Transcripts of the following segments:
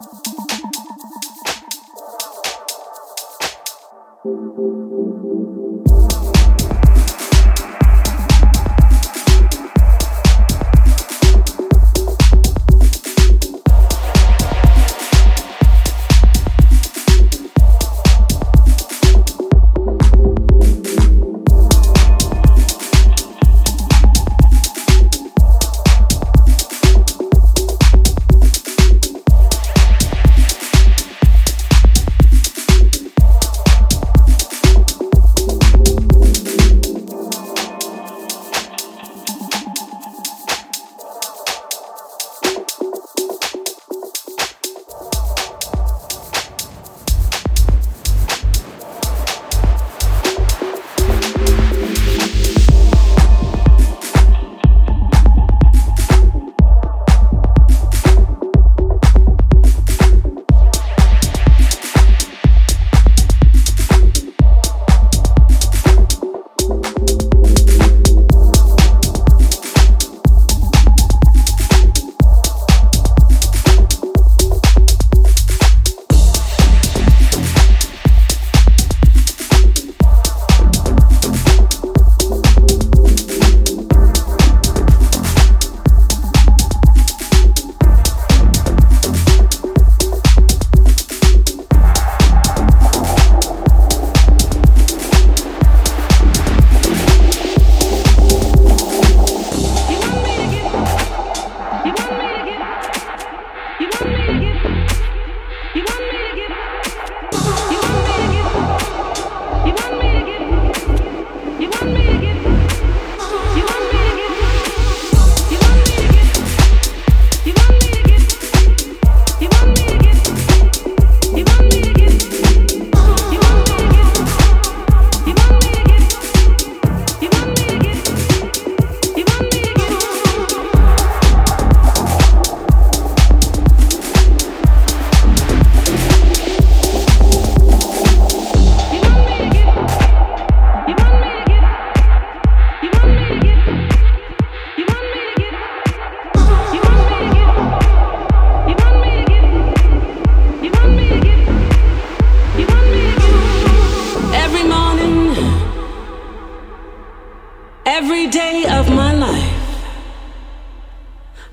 Thank you.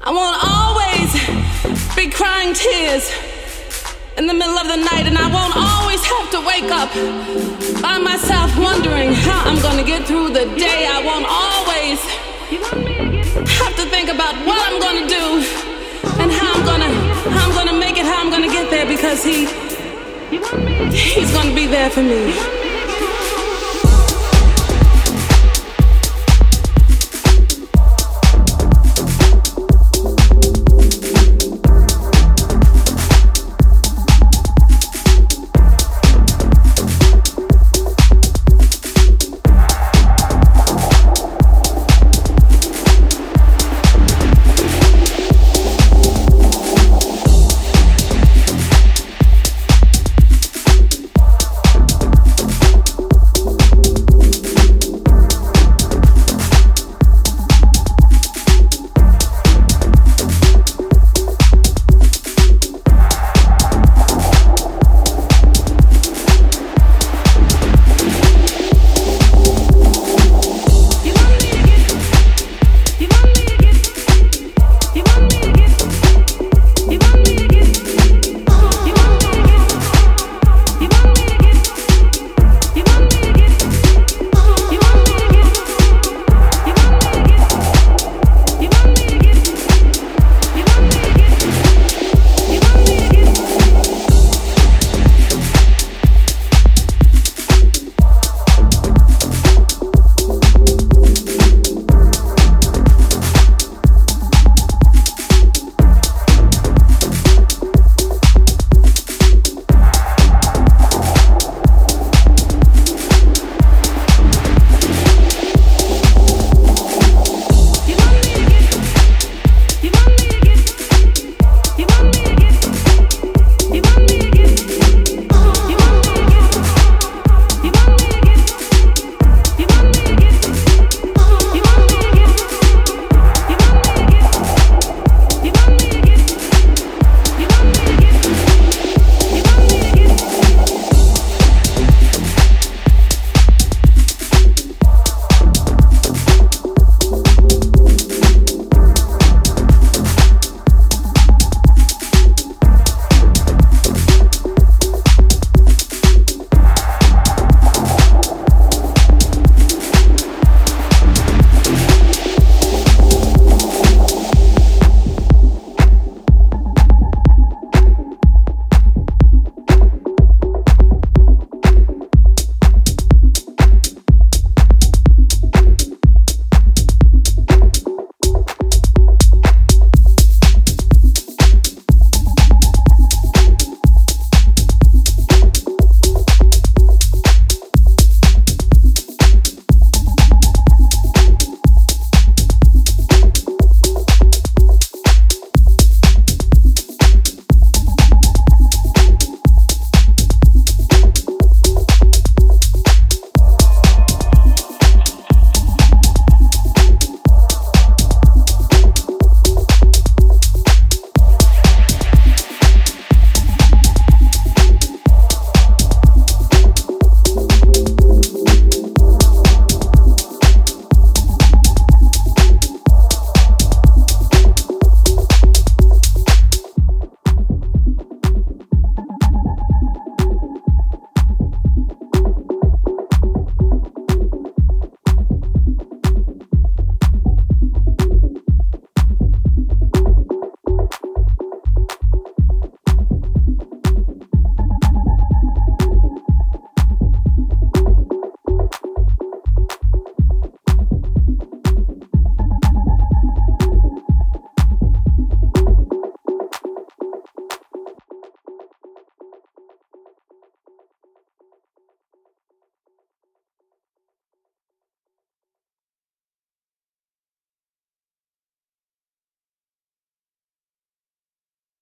I won't always be crying tears in the middle of the night, and I won't always have to wake up by myself wondering how I'm gonna get through the day. I won't always have to think about what I'm gonna do and how I'm gonna how I'm gonna make it, how I'm gonna get there, because he he's gonna be there for me.